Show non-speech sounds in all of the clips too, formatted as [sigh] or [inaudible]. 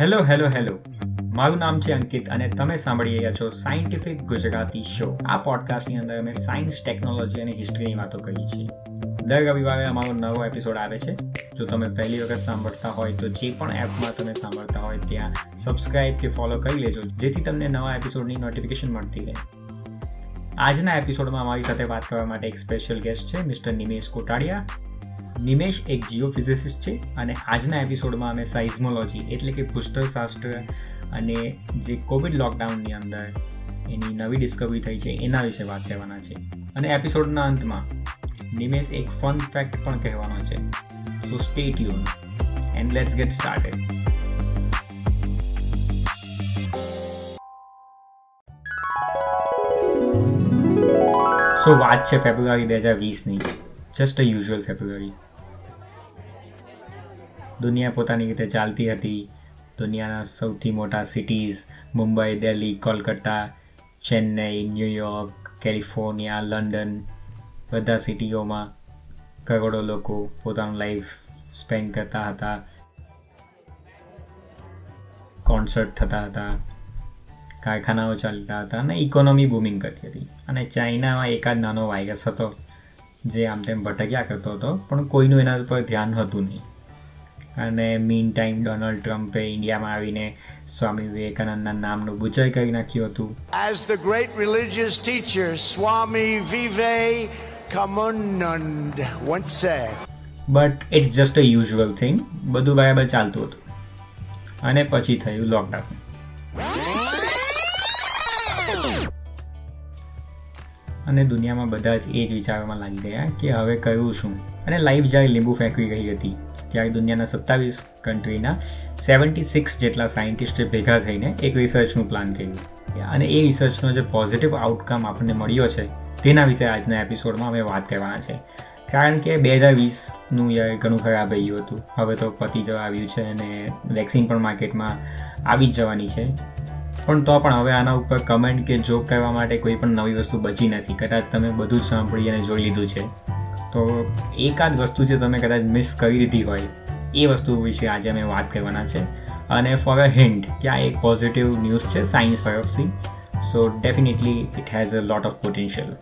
Hello hello hello. મારું નામ છે અંકિત અને તમે સાંભળી રહ્યા છો સાયન્ટિફિક ગુજરાતી શો આ પોડકાસ્ટની અંદર અમે સાયન્સ ટેકનોલોજી અને હિસ્ટ્રીની વાતો કરીએ છીએ. દર રવિવારે અમારો નવો એપિસોડ આવે છે. જો તમે પહેલી વખત સાંભળતા હોય તો જે પણ એપમાં તમે સાંભળતા હોય ત્યાં સબસ્ક્રાઇબ કે ફોલો કરી લેજો, જેથી તમને નવા એપિસોડની નોટિફિકેશન મળતી રહે. આજના એપિસોડમાં અમારી સાથે વાત કરવા માટે એક સ્પેશિયલ ગેસ્ટ છે મિસ્ટર નિમેશ કોટાડિયા નિમેશ એક જીઓફિઝિસિસ્ટ છે અને આજના એપિસોડમાં અમે સાઇઝમોલોજી એટલે કે ભૂસ્તરશાસ્ત્ર અને જે કોવિડ લોકડાઉનની અંદર એની નવી ડિસ્કવરી થઈ છે એના વિશે વાત કરવાના છે. અને એપિસોડના અંતમાં નિમેશ એક ફન ફેક્ટ પણ કહેવાનો છે. So stay tuned and let's get started so વાત છે ફેબ્રુઆરી બે હજાર વીસની જસ્ટ અ યુઝ્યુઅલ ફેબ્રુઆરી દુનિયા પોતાની રીતે ચાલતી હતી. દુનિયાના સૌથી મોટા cities Mumbai Delhi Kolkata Chennai New York California London બધા સિટીઓમાં કરોડો લોકો પોતાનું લાઈફ સ્પેન્ડ કરતા હતા. કોન્સર્ટ થતા હતા. કારખાનાઓ ચાલતા હતા અને ઇકોનોમી બૂમિંગ કરતી હતી. અને ચાઇનામાં એકાદ નાનો વાયરસ હતો જે આમ તેમ ભટક્યા કરતો હતો, પણ કોઈનું એના ઉપર ધ્યાન હતું નહીં. અને મીન ટાઈમ ડોનાલ્ડ ટ્રમ્પે ઇન્ડિયામાં આવીને સ્વામી વિવેકાનંદના નામનું બુચાઈ કરી નાખ્યું હતું. As the great religious teacher Swami Vivekananda once said but it's just a usual thing બધું બરાબર ચાલતું હતું. અને પછી થયું લોકડાઉન અને દુનિયામાં બધા જ એ જ વિચારવામાં લાગી ગયા કે હવે કયું શું? અને લાઈફ જ્યારે લીંબુ ફેંકવી ગઈ હતી ત્યારે દુનિયાના સત્તાવીસ કન્ટ્રીના સેવન્ટી સિક્સ જેટલા સાયન્ટિસ્ટે ભેગા થઈને એક રિસર્ચનું પ્લાન કર્યું. અને એ રિસર્ચનો જે પોઝિટિવ આઉટકમ આપણને મળ્યો છે, તેના વિશે આજના એપિસોડમાં અમે વાત કરવાના છે. કારણ કે બે હજાર વીસનું યર ઘણું ખરાબ રહ્યું હતું. હવે તો પતી જવા આવ્યું છે અને વેક્સિન પણ માર્કેટમાં આવી જ જવાની છે. પણ તો પણ હવે આના ઉપર કમેન્ટ કે જોક કરવા માટે કોઈ પણ નવી વસ્તુ બચી નથી. કદાચ તમે બધું જ સાંભળી અને જોઈ લીધું છે. તો એકાદ વસ્તુ જે તમે કદાચ મિસ કરી દીધી હોય, એ વસ્તુ વિશે આજે અમે વાત કરવાના છે. અને ફોર અ હિન્ટ કે આ એક પોઝિટિવ ન્યૂઝ છે સાયન્સ તરફથી so definitely it has a lot of potential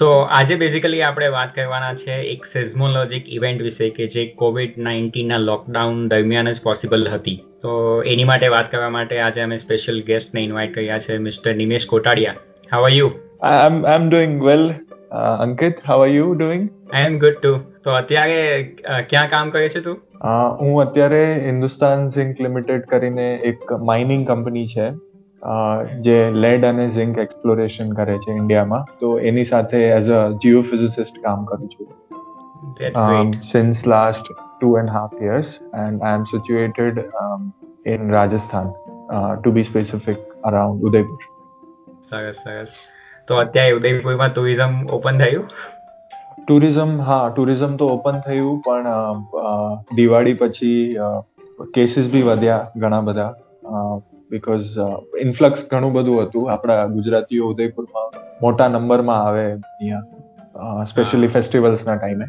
so આજે બેઝિકલી આપણે વાત કરવાના છે એક સેઝમોલોજીક ઇવેન્ટ વિશે કે જે કોવિડ નાઇન્ટીનના લોકડાઉન દરમિયાન જ પોસિબલ હતી. તો એની માટે વાત કરવા માટે આજે અમે સ્પેશિયલ ગેસ્ટને ઇન્વાઇટ કર્યા છે mister Nimesh Kotadiya. How are you I'm I'm doing well Ankit how how you doing? I am good too તો અત્યારે ક્યાં કામ કરે છે તું? હું અત્યારે હિન્દુસ્તાન ઝિંક લિમિટેડ કરીને એક માઇનિંગ કંપની છે. જે લેડ અને ઝિંક એક્સપ્લોરેશન કરે છે ઇન્ડિયામાં તો એની સાથે એઝ અ જીઓફિઝિસિસ્ટ કામ કરું છું. Since last two and half years and I am situated in Rajasthan to be specific around Udaipur to be specific around Udaipur. સરસ સરસ. તો અત્યારે ઉદયપુરમાં ટુરિઝમ ઓપન થયું? ટુરિઝમ હા ટુરિઝમ તો ઓપન થયું પણ દિવાળી પછી કેસીસ બી વધ્યા ઘણા બધા. બીકોઝ ઇન્ફ્લક્સ ઘણું બધું હતું. આપણા ગુજરાતીઓ ઉદયપુરમાં મોટા નંબરમાં આવે અહીંયા સ્પેશિયલી ફેસ્ટિવલ્સના ટાઈમે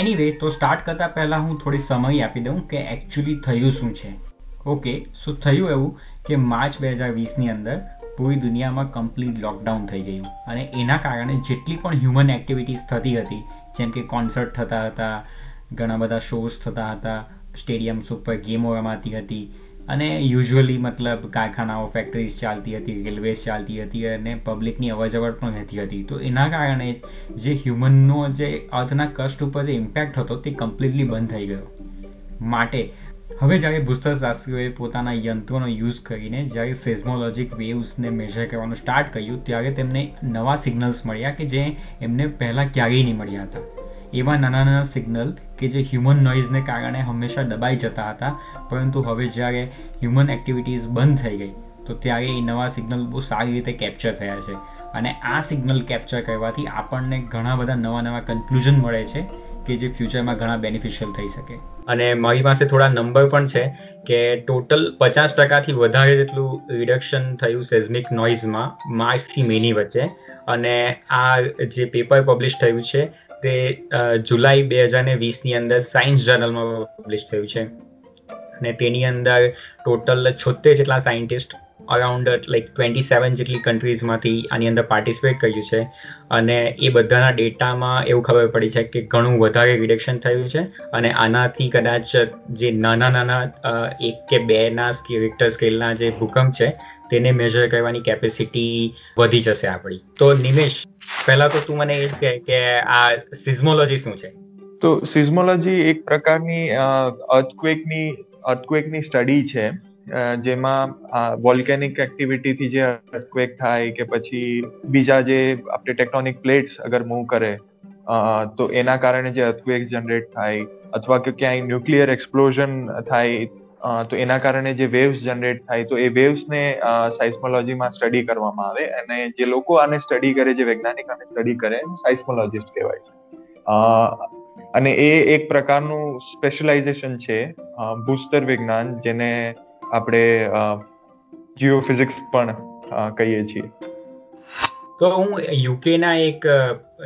એનીવે તો સ્ટાર્ટ કરતા પહેલા હું થોડી સમય આપી દઉં કે એકચ્યુઅલી થયું શું છે. ઓકે સો થયું એવું કે માર્ચ બે હજાર વીસની અંદર પૂરી દુનિયામાં કમ્પ્લીટ લોકડાઉન થઈ ગયું. અને એના કારણે જેટલી પણ હ્યુમન એક્ટિવિટીઝ થતી હતી જેમ કે કોન્સર્ટ થતા હતા ઘણા બધા શોઝ થતા હતા સ્ટેડિયમ્સ ઉપર ગેમો રમાતી હતી અને યુઝ્યુઅલી મતલબ કારખાનાઓ ફેક્ટરીઝ ચાલતી હતી રેલવેઝ ચાલતી હતી અને પબ્લિકની અવરજવર પણ રહેતી હતી. તો એના કારણે જે હ્યુમનનો જે અર્થના કષ્ટ ઉપર જે ઇમ્પેક્ટ હતો તે કમ્પ્લીટલી બંધ થઈ ગયો. માટે હવે જ્યારે ભૂસ્તરશાસ્ત્રીઓએ પોતાના યંત્રોનો યુઝ કરીને જ્યારે સેઝમોલોજીક વેવ્સને મેઝર કરવાનું સ્ટાર્ટ કર્યું, ત્યારે તેમને નવા સિગ્નલ્સ મળ્યા કે જે એમને પહેલાં ક્યારેય નહીં મળ્યા હતા. એવા નાના નાના સિગ્નલ કે જે હ્યુમન નોઇઝને કારણે હંમેશા દબાઈ જતા હતા, પરંતુ હવે જ્યારે હ્યુમન એક્ટિવિટીઝ બંધ થઈ ગઈ, તો ત્યારે એ નવા સિગ્નલ બહુ સારી રીતે કેપ્ચર થયા છે. અને આ સિગ્નલ કેપ્ચર કરવાથી આપણને ઘણા બધા નવા નવા કન્ક્લુઝન મળે છે કે જે ફ્યુચરમાં ઘણા બેનિફિશિયલ થઈ શકે. અને મારી પાસે થોડા નંબર પણ છે કે ટોટલ પચાસ ટકાથી વધારે જેટલું રિડક્શન થયું સેઝમિક નોઇઝમાં માર્ચથી મેની વચ્ચે. અને આ જે પેપર પબ્લિશ થયું છે તે જુલાઈ બે હજાર ને વીસની અંદર સાયન્સ જર્નલમાં પબ્લિશ થયું છે. અને તેની અંદર ટોટલ છોતેર જેટલા scientist around like twenty seven જેટલી કન્ટ્રીઝમાંથી આની અંદર પાર્ટિસિપેટ કર્યું છે. અને એ બધાના ડેટામાં એવું ખબર પડી છે કે ઘણું વધારે રિડક્શન થયું છે. અને આનાથી કદાચ જે નાના નાના એક કે બેના રિક્ટર સ્કેલના જે ભૂકંપ છે, તેને મેજર કરવાની કેપેસિટી વધી જશે આપણી. તો નિમેશ, પહેલા તો તું મને એ જ કે આ સિઝમોલોજી શું છે? તો સિઝમોલોજી એક પ્રકારની અર્થક્વેકની અર્થક્વેકની સ્ટડી છે. જેમાં વોલ્કેનિક એક્ટિવિટીથી જે અર્થક્વેક થાય કે પછી બીજા જે આપણે ટેક્ટોનિક પ્લેટ્સ અગર મૂવ કરે તો એના કારણે જે અર્થક્વેક જનરેટ થાય અથવા કે ક્યાંય ન્યુક્લિયર એક્સપ્લોઝન થાય તો એના કારણે જે વેવ્સ જનરેટ થાય, તો એ વેવ્સને સાઇસ્મોલોજીમાં સ્ટડી કરવામાં આવે. અને જે લોકો આને સ્ટડી કરે, જે વૈજ્ઞાનિક આને સ્ટડી કરે સાઇસ્મોલોજીસ્ટ કહેવાય છે. અને એ એક પ્રકારનું સ્પેશિયલાઇઝેશન છે ભૂસ્તર વિજ્ઞાન જેને આપણે જીઓફિઝિક્સ પણ કહીએ છીએ. તો હું યુકેના એક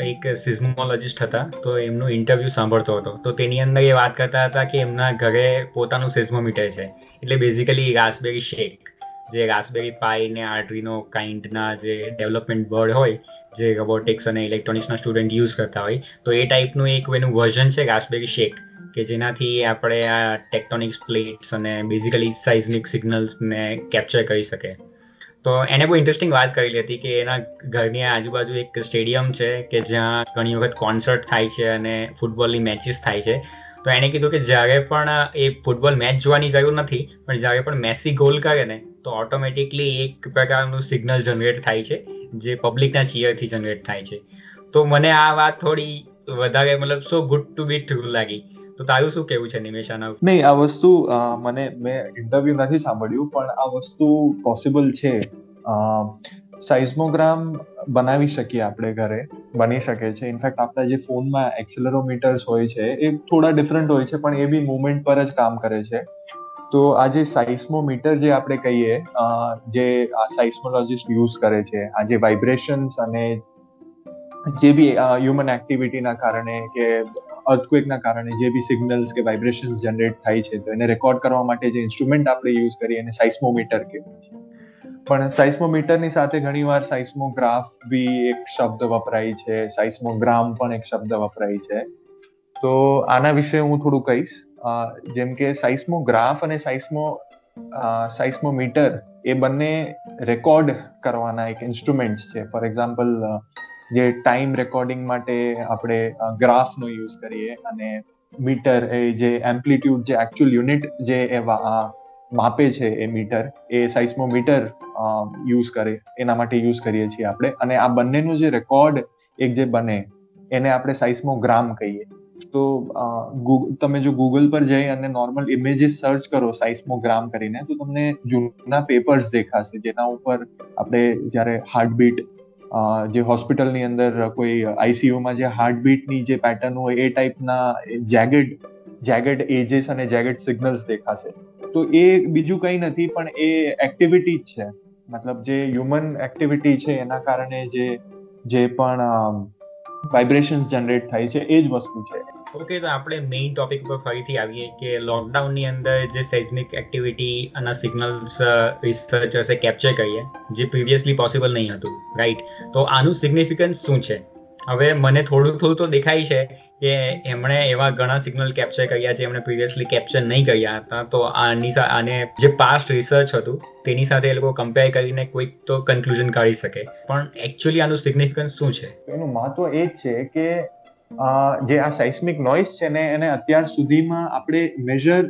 એક સિઝમોલોજિસ્ટ હતા, તો એમનું ઇન્ટરવ્યૂ સાંભળતો હતો. તો તેની અંદર એ વાત કરતા હતા કે એમના ઘરે પોતાનું સિઝમોમીટર છે. એટલે બેઝિકલી રાસબેરી શેક જે રાસબેરી પાઈ ને આર્ડ્રીનો કાઇન્ડના જે ડેવલપમેન્ટ બોર્ડ હોય, જે રોબોટિક્સ અને ઇલેક્ટ્રોનિક્સના સ્ટુડન્ટ યુઝ કરતા હોય, તો એ ટાઈપનું એક એનું વર્ઝન છે રાસબેરી શેક કે જેનાથી આપણે આ ટેક્ટોનિક પ્લેટ્સ અને બેઝિકલી સાઇઝમિક સિગ્નલ્સને કેપ્ચર કરી શકે તો એને બહુ ઇન્ટરેસ્ટિંગ વાત કરેલી હતી કે એના ઘરની આજુબાજુ એક સ્ટેડિયમ છે કે જ્યાં ઘણી વખત કોન્સર્ટ થાય છે અને ફૂટબોલની મેચિસ થાય છે. તો એને કીધું કે જ્યારે પણ એ ફૂટબોલ મેચ જોવાની જરૂર નથી, પણ જ્યારે પણ મેસી ગોલ કરે ને, તો ઓટોમેટિકલી એક પ્રકારનું સિગ્નલ જનરેટ થાય છે, જે પબ્લિકના ચીયરથી જનરેટ થાય છે. તો મને આ વાત થોડી વધારે મતલબ so good to be true લાગી. તો તારું શું કેવું છે નિમેશાના નહીં, આ વસ્તુ મને, મેં ઇન્ટરવ્યુ નથી સાંભળ્યું, પણ આ વસ્તુ પોસિબલ છે. સાઇઝમોગ્રામ બનાવી શકીએ આપણે ઘરે, બની શકે છે. ઇનફેક્ટ આપણા જે ફોનમાં એક્સેલરોમીટર્સ હોય છે, એ થોડા ડિફરન્ટ હોય છે, પણ એ બી મુવમેન્ટ પર જ કામ કરે છે. તો આ જે સાઇસ્મોમીટર જે આપણે કહીએ જે આ સાઇસ્મોલોજીસ્ટ યુઝ કરે છે, આ જે વાઇબ્રેશન્સ અને જે બી હ્યુમન એક્ટિવિટીના કારણે કે અર્થક્વેકના કારણે જે બી સિગ્નલ્સ કે વાઇબ્રેશન્સ જનરેટ થાય છે, તો એને રેકોર્ડ કરવા માટે જે ઇન્સ્ટ્રુમેન્ટ આપણે યુઝ કરીએ, એને સાઇસ્મોમીટર કહેવાય છે. પણ સાઇસ્મોમીટરની સાથે ઘણીવાર સાઇસ્મોગ્રાફ બી એક શબ્દ વપરાય છે સાઇસ્મોગ્રામ પણ એક શબ્દ વપરાય છે. તો આના વિશે હું થોડું કહીશ. જેમ કે સાઇસ્મોગ્રાફ અને સાઇસ્મો સાઇસ્મોમીટર એ બંને રેકોર્ડ કરવાના એક ઇન્સ્ટ્રુમેન્ટ્સ છે. ફોર એક્ઝામ્પલ જે ટાઈમ રેકોર્ડિંગ માટે આપણે ગ્રાફનો યુઝ કરીએ અને મીટર એ જે એમ્પ્લિટ્યુડ જે એકચ્યુઅલ યુનિટ જે એવા માપે છે એ મીટર એ સાઇસ્મોમીટર યુઝ કરે, એના માટે યુઝ કરીએ છીએ આપણે. અને આ બંનેનું જે રેકોર્ડ એક જે બને, એને આપણે સાઇસ્મોગ્રામ કહીએ. તો તમે જો ગૂગલ પર જઈ અને નોર્મલ ઇમેજીસ સર્ચ કરો સાઇસ્મોગ્રામ કરીને, તો તમને જૂના પેપર્સ દેખાશે, જેના ઉપર આપણે જ્યારે હાર્ટબીટ જે હોસ્પિટલની અંદર કોઈ આઈસીયુમાં જે હાર્ટબીટની જે પેટર્ન હોય એ ટાઈપના જેગેડ જેગેડ એજીસ અને જેગેડ સિગ્નલ્સ દેખાશે. તો એ બીજું કંઈ નથી, પણ એ એક્ટિવિટી જ છે. મતલબ જે હ્યુમન એક્ટિવિટી છે, એના કારણે જે જે પણ વાઇબ્રેશન્સ જનરેટ થાય છે, એ જ વસ્તુ છે. ઓકે, તો આપણે મેઇન ટોપિક પર ફરીથી આવીએ કે લોકડાઉનની અંદર જે સેઝમિક એક્ટિવિટી અને સિગ્નલ્સ રિસર્ચર્સે કેપ્ચર કરીએ, જે પ્રિવિયસલી પોસિબલ નહીં હતું રાઈટ તો આનું સિગ્નિફિકન્સ શું છે? હવે મને થોડું થોડું તો દેખાય છે કે એમણે એવા ઘણા સિગ્નલ કેપ્ચર કર્યા છે એમણે પ્રિવિયસલી કેપ્ચર નહીં કર્યા હતા. તો આની આને જે પાસ્ટ રિસર્ચ હતું, તેની સાથે એ લોકો કમ્પેર કરીને કોઈક તો કન્ક્લુઝન કાઢી શકે. પણ એકચ્યુઅલી આનું સિગ્નિફિકન્સ શું છે? એનું મહત્વ એ જ છે કે જે આ સાઇસ્મિક નોઇઝ છે ને, એને અત્યાર સુધીમાં આપણે મેજર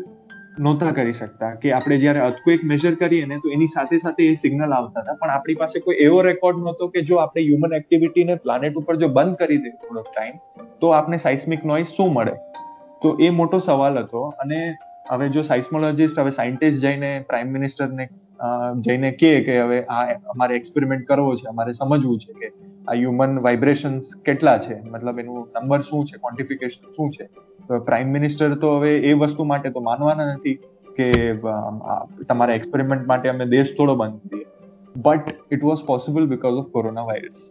નહોતા કરી શકતા કે આપણે જ્યારે અર્થક્વેક મેજર કરીએ ને તો એની સાથે સાથે એ સિગ્નલ આવતા હતા. પણ આપણી પાસે કોઈ એવો રેકોર્ડ નહોતો કે જો આપણે હ્યુમન એક્ટિવિટીને પ્લાનેટ ઉપર જો બંધ કરી દે થોડોક ટાઈમ તો આપણે સાઇસ્મિક નોઈઝ શું મળે? તો એ મોટો સવાલ હતો. અને હવે જો સાઇસ્મોલોજીસ્ટ હવે સાયન્ટિસ્ટ જઈને પ્રાઇમ મિનિસ્ટરને જઈને કહે કે હવે આ અમારે એક્સપેરિમેન્ટ કરવો છે, અમારે સમજવું છે કે આ હ્યુમન વાઇબ્રેશન્સ કેટલા છે? મતલબ એનું નંબર શું છે? ક્વોન્ટિફિકેશન શું છે? પ્રાઇમ મિનિસ્ટર તો હવે એ વસ્તુ માટે તો માનવાના નથી કે તમારા એક્સપેરિમેન્ટ માટે અમે દેશ થોડો બંધ કરીએ but it was possible because of corona virus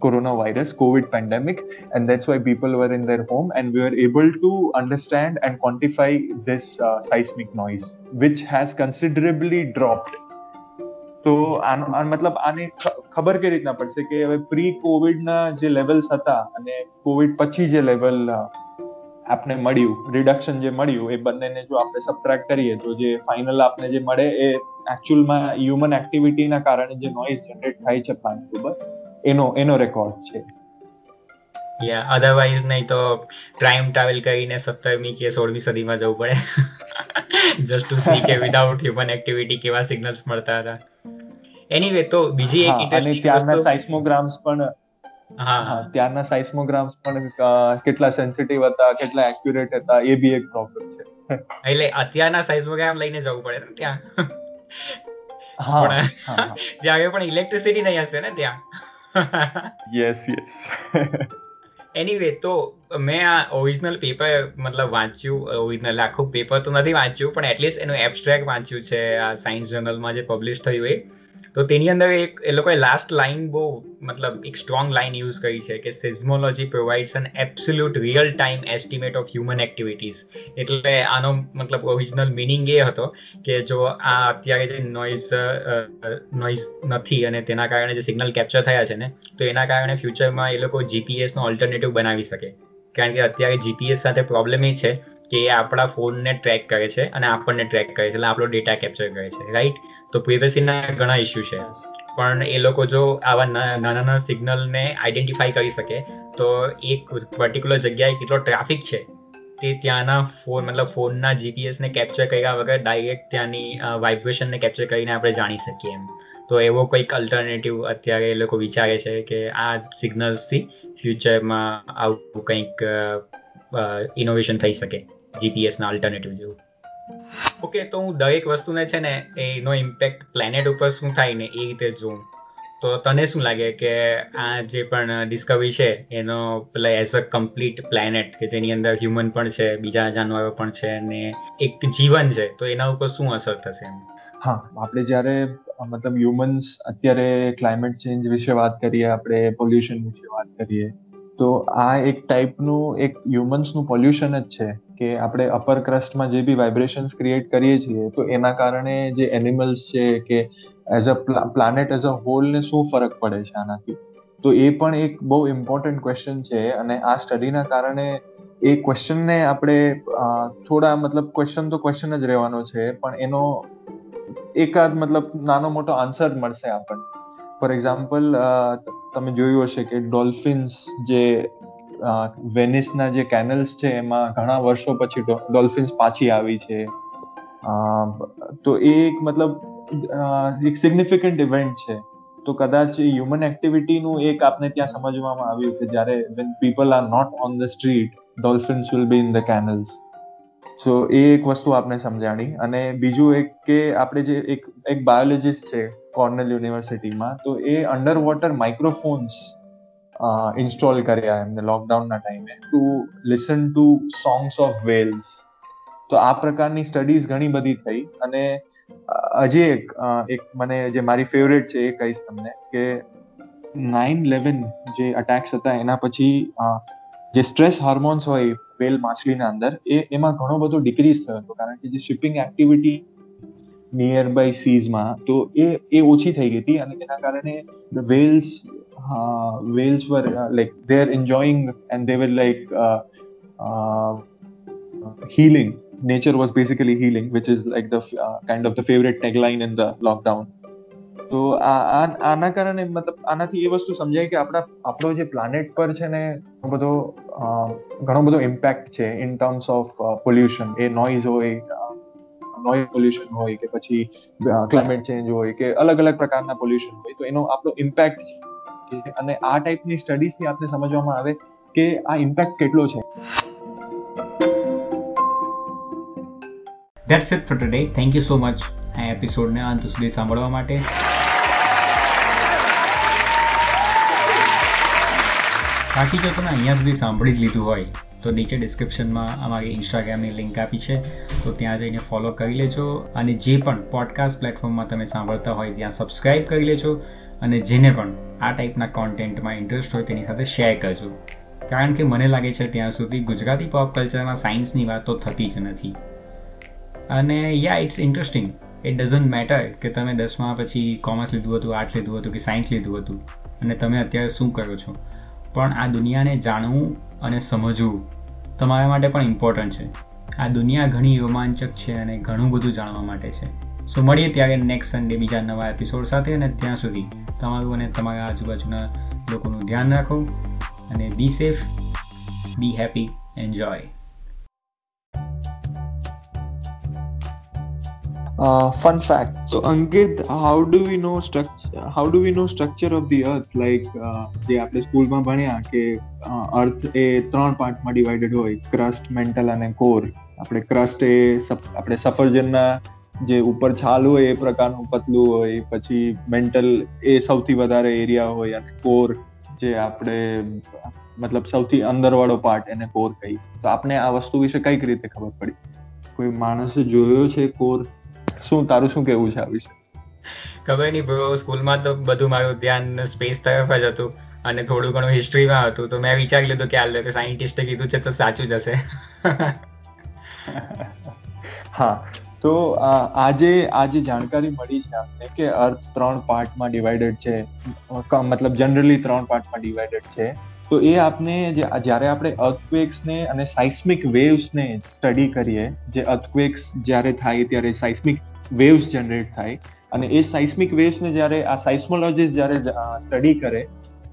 coronavirus covid pandemic and that's why people were in their home and we were able to understand and quantify this uh, seismic noise which has considerably dropped તો મતલબ આને ખબર કઈ રીતના પડશે કે હવે pre Covid ના જે લેવલ્સ હતા અને કોવિડ પછી જે લેવલ આપને મળ્યું રિડક્શન જે મળ્યું એ બંનેને જો આપણે સબટ્રેક્ટ કરીએ તો જે ફાઇનલ આપને જે મળે એ એકચ્યુઅલમાં હ્યુમન એક્ટિવિટીના કારણે જે નોઇઝ જનરેટ થાય છે પ્લાન્ટ ઉપર એનો એનો રેકોર્ડ છે. યા અધરવાઇઝ નહીં તો ટાઈમ ટ્રાવેલ કરીને સત્તરમી કે સોળમી સદીમાં જવું પડે. જસ્ટ ટુ સી કે વિધાઉટ હ્યુમન એક્ટિવિટી કેવા સિગ્નલ્સ મળતા હતા. એનીવે તો બીજી એક ઇન્ટરેસ્ટિંગ ત્યારના સાઇસ્મોગ્રામ્સ પણ ત્યારના સાઇસ્મોગ્રામ્સ પણ કેટલા સેન્સિટિવ હતા કેટલા એક્યુરેટ હતા એ બી એક પ્રોબ્લેમ છે. એટલે અત્યારના સાઇસ્મોગ્રામ લઈને જવું પડે ને ત્યાં. પણ પણ ઇલેક્ટ્રિસિટી નહીં હશે ને ત્યાં. યસ યસ એનીવે તો મેં આ ઓરિજિનલ પેપર મતલબ વાંચ્યું ઓરિજિનલ આખું પેપર તો નથી વાંચ્યું પણ એટલીસ્ટ એનું એબસ્ટ્રેક્ટ વાંચ્યું છે આ સાયન્સ જર્નલમાં જે પબ્લિશ થયું એ. તો તેની અંદર એક, એ લોકોએ લાસ્ટ લાઇન બહુ, મતલબ એક સ્ટ્રોંગ લાઇન યુઝ કરી છે કે seismology provides an absolute real time estimate of human activities એટલે આનો મતલબ ઓરિજિનલ મિનિંગ એ હતો કે જો આ અત્યારે જે નોઇઝ નોઇઝ નથી અને તેના કારણે જે સિગ્નલ કેપ્ચર થયા છે ને, તો એના કારણે ફ્યુચરમાં એ લોકો જીપીએસનો ઓલ્ટરનેટિવ બનાવી શકે. કારણ કે અત્યારે જીપીએસ સાથે પ્રોબ્લેમ એ છે કે આપણા ફોનને ટ્રેક કરે છે અને આપણને ટ્રેક કરે છે એટલે આપણો ડેટા કેપ્ચર કરે છે રાઈટ તો પ્રિવેસીના ઘણા ઇસ્યુ છે. પણ એ લોકો જો આવા નાના નાના સિગ્નલને આઈડેન્ટિફાઈ કરી શકે તો એક પર્ટિક્યુલર જગ્યાએ કેટલો ટ્રાફિક છે તે ત્યાંના ફોન મતલબ ફોનના જીપીએસને કેપ્ચર કર્યા વગર ડાયરેક્ટ ત્યાંની વાઇબ્રેશનને કેપ્ચર કરીને આપણે જાણી શકીએ એમ. તો એવો કંઈક અલ્ટરનેટિવ અત્યારે એ લોકો વિચારે છે કે આ સિગ્નલ્સથી ફ્યુચરમાં આવું કંઈક ઇનોવેશન થઈ શકે. જીપીએસના અલ્ટરનેટિવ જેવું. ઓકે તો હું દરેક વસ્તુને છે ને એનો ઇમ્પેક્ટ પ્લેનેટ ઉપર શું થાય ને, એ રીતે જોઉં. તો તને શું લાગે કે આ જે પણ ડિસ્કવરી છે, એનો પેલા એઝ અ કમ્પ્લીટ પ્લેનેટ કે જેની અંદર હ્યુમન પણ છે, બીજા જાનવરો પણ છે અને એક જીવન છે, તો એના ઉપર શું અસર થશે હા, આપણે જ્યારે, મતલબ હ્યુમન્સ અત્યારે ક્લાઇમેટ ચેન્જ વિશે વાત કરીએ, આપણે પોલ્યુશન વિશે વાત કરીએ, તો આ એક ટાઈપનું એક હ્યુમન્સનું પોલ્યુશન જ છે. કે આપણે અપર ક્રસ્ટમાં જે બી વાઇબ્રેશન્સ ક્રિએટ કરીએ છીએ, તો એના કારણે જે એનિમલ્સ છે કે as a planet as a હોલને શું ફરક પડે છે આનાથી? તો એ પણ એક બહુ ઇમ્પોર્ટન્ટ ક્વેશ્ચન છે અને આ સ્ટડીના કારણે એ ક્વેશ્ચનને આપણે થોડા મતલબ ક્વેશ્ચન તો ક્વેશ્ચન જ રહેવાનો છે, પણ એનો એકાદ મતલબ નાનો મોટો આન્સર મળશે આપણને. ફોર એક્ઝામ્પલ તમે જોયું હશે કે ડોલ્ફિન્સ જે વેનિસના જે કેનલ્સ છે, એમાં ઘણા વર્ષો પછી ડોલ્ફિન્સ પાછી આવી છે. તો એ એક મતલબ એક સિગ્નિફિકન્ટ ઇવેન્ટ છે. તો કદાચ હ્યુમન એક્ટિવિટીનું એક આપને ત્યાં સમજવામાં આવ્યું કે જ્યારે when people are not on the street dolphins will be in the canals so એ એક વસ્તુ આપણે સમજાણી. અને બીજું એક કે આપણે જે એક એક બાયોલોજીસ્ટ છે કોર્નેલ યુનિવર્સિટીમાં તો એ અંડર વોટર માઇક્રોફોન્સ ઇન્સ્ટોલ કર્યા એમને લોકડાઉનના ટાઈમે to listen to songs of whales તો આ પ્રકારની સ્ટડીઝ ઘણી બધી થઈ અને હજી એક એક મને જે મારી ફેવરેટ છે એ કહીશ તમને કે નાઇન ઇલેવન જે અટેક્સ હતા એના પછી જે સ્ટ્રેસ હોર્મોન્સ હોય વેલ માછલીના અંદર, એ, એમાં ઘણો બધો ડિક્રીઝ થયો હતો. કારણ કે જે શિપિંગ એક્ટિવિટી નિયર બાય સીઝમાં તો એ એ ઓછી થઈ ગઈ હતી અને તેના કારણે whales whales were like they are enjoying and they were like healing. Nature was basically healing which is like the uh, kind of the favorite tagline in the તો આના કારણે મતલબ આનાથી એ વસ્તુ સમજાય કે આપણા આપણો જે પ્લાનેટ પર છે ને બધો ઘણો બધો ઇમ્પેક્ટ છે ઇન ટર્મ્સ ઓફ પોલ્યુશન એ નોઇઝ હોય નોઇઝ પોલ્યુશન હોય કે પછી ક્લાઇમેટ ચેન્જ હોય કે અલગ અલગ પ્રકારના પોલ્યુશન હોય, તો એનો આપણો ઇમ્પેક્ટ અને આ ટાઈપની સ્ટડીઝથી આપણે સમજવામાં આવે કે આ ઇમ્પેક્ટ કેટલો છે. That's it for today. Thank you so much. આ એપિસોડને અંત સુધી સાંભળવા માટે. બાકી જો તમે અહીંયા સુધી સાંભળી જ લીધું હોય તો નીચે ડિસ્ક્રિપ્શનમાં અમારી ઇન્સ્ટાગ્રામની લિંક આપી છે. તો ત્યાં જઈને ફોલો કરી લેજો અને જે પણ પોડકાસ્ટ પ્લેટફોર્મમાં તમે સાંભળતા હોય ત્યાં સબસ્ક્રાઇબ કરી લેજો અને જેને પણ આ ટાઈપના કોન્ટેન્ટમાં ઇન્ટરેસ્ટ હોય તેની સાથે શેર કરજો. કારણ કે મને લાગે છે ત્યાં સુધી ગુજરાતી પોપ કલ્ચરમાં સાયન્સની વાત તો થતી જ નથી. અને yeah it's interesting it doesn't matter કે તમે દસમા પછી કોમર્સ લીધું હતું આર્ટ્સ લીધું હતું કે સાયન્સ લીધું હતું. અને તમે અત્યારે શું કરો છો? પણ આ દુનિયાને જાણવું અને સમજવું તમારા માટે પણ ઇમ્પોર્ટન્ટ છે આ દુનિયા ઘણી રોમાંચક છે અને ઘણું બધું જાણવા માટે છે સો મળીએ ત્યારે નેક્સ્ટ સન્ડે બીજા નવા એપિસોડ સાથે અને ત્યાં સુધી તમારું અને તમારા આજુબાજુના લોકોનું ધ્યાન રાખો અને be safe be happy enjoy Uh, fun fact. So Ankit, how do we know? How do we know structure of the earth uh, જે આપણે સ્કૂલમાં ભણ્યા કે અર્થ એ ત્રણ પાર્ટમાં ડિવાઇડેડ હોય. ક્રસ્ટ મેન્ટલ અને કોર આપણે ક્રસ્ટ એ આપણે સફરજનના જે ઉપર છાલ હોય એ પ્રકારનું પતલું હોય પછી મેન્ટલ એ સૌથી વધારે એરિયા હોય અને કોર જે આપણે મતલબ સૌથી અંદરવાળો પાર્ટ એને કોર કહી. તો આપણે આ વસ્તુ વિશે કંઈક રીતે ખબર પડી. કોઈ માણસે જોયો છે કોર શું તારું શું કેવું છે આ વિશે? ખબર નહીં બ્રો સ્કૂલમાં તો બધું મારું ધ્યાન સ્પેસ તરફ જ હતું અને થોડું ઘણું હિસ્ટ્રીમાં હતું. તો મેં વિચારી લીધું કે હાલ સાયન્ટિસ્ટે કીધું છે તો સાચું જ હશે. [laughs] હા, તો આજે આજે જાણકારી મળી છે આપને કે અર્થ ત્રણ પાર્ટમાં ડિવાઇડેડ છે મતલબ જનરલી ત્રણ પાર્ટમાં ડિવાઇડેડ છે. તો એ આપને જ્યારે આપણે અર્થક્વેક્સને અને સાઇસ્મિક વેવ્સને સ્ટડી કરીએ, જે અર્થક્વેક્સ જ્યારે થાય ત્યારે સાઇસ્મિક વેવ્સ જનરેટ થાય અને એ સાઇસ્મિક વેવ્સને જ્યારે આ સાઇસ્મોલોજીસ્ટ જ્યારે સ્ટડી કરે,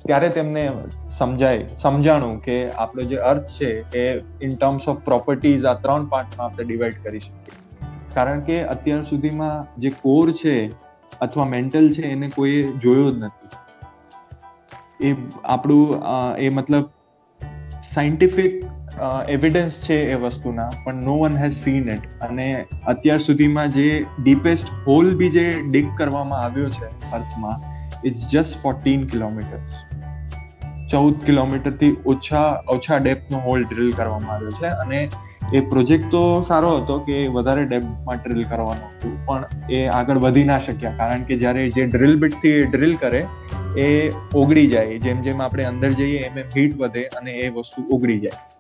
ત્યારે તેમને સમજાય, સમજાણું કે આપણો જે અર્થ છે એ ઇન ટર્મ્સ ઓફ પ્રોપર્ટીઝ આ ત્રણ પાર્ટમાં આપણે ડિવાઈડ કરી શકીએ. કારણ કે અત્યાર સુધીમાં જે કોર છે અથવા મેન્ટલ છે એને કોઈ જોયો જ નથી. એ આપણું એ મતલબ સાયન્ટિફિક એવિડન્સ છે એ વસ્તુના, પણ no one has seen it અને અત્યાર સુધીમાં જે ડીપેસ્ટ હોલ બી જે ડિગ કરવામાં આવ્યો છે અર્થમાં ઇટ્સ જસ્ટ ફોર્ટીન કિલોમીટર્સ ચૌદ કિલોમીટરથી ઓછા ઓછા ડેપ્થનો હોલ ડ્રિલ કરવામાં આવ્યો છે. અને એ પ્રોજેક્ટ તો સારો હતો કે વધારે ડેપ્થમાં ડ્રિલ કરવાનો હતું, પણ એ આગળ વધી ના શક્યા. કારણ કે જ્યારે જે ડ્રિલ બીટથી ડ્રિલ કરે, એ ઓગળી જાય. જેમ જેમ આપણે અંદર જઈએ, એમ એમ હીટ વધે અને એ વસ્તુ ઓગળી જાય.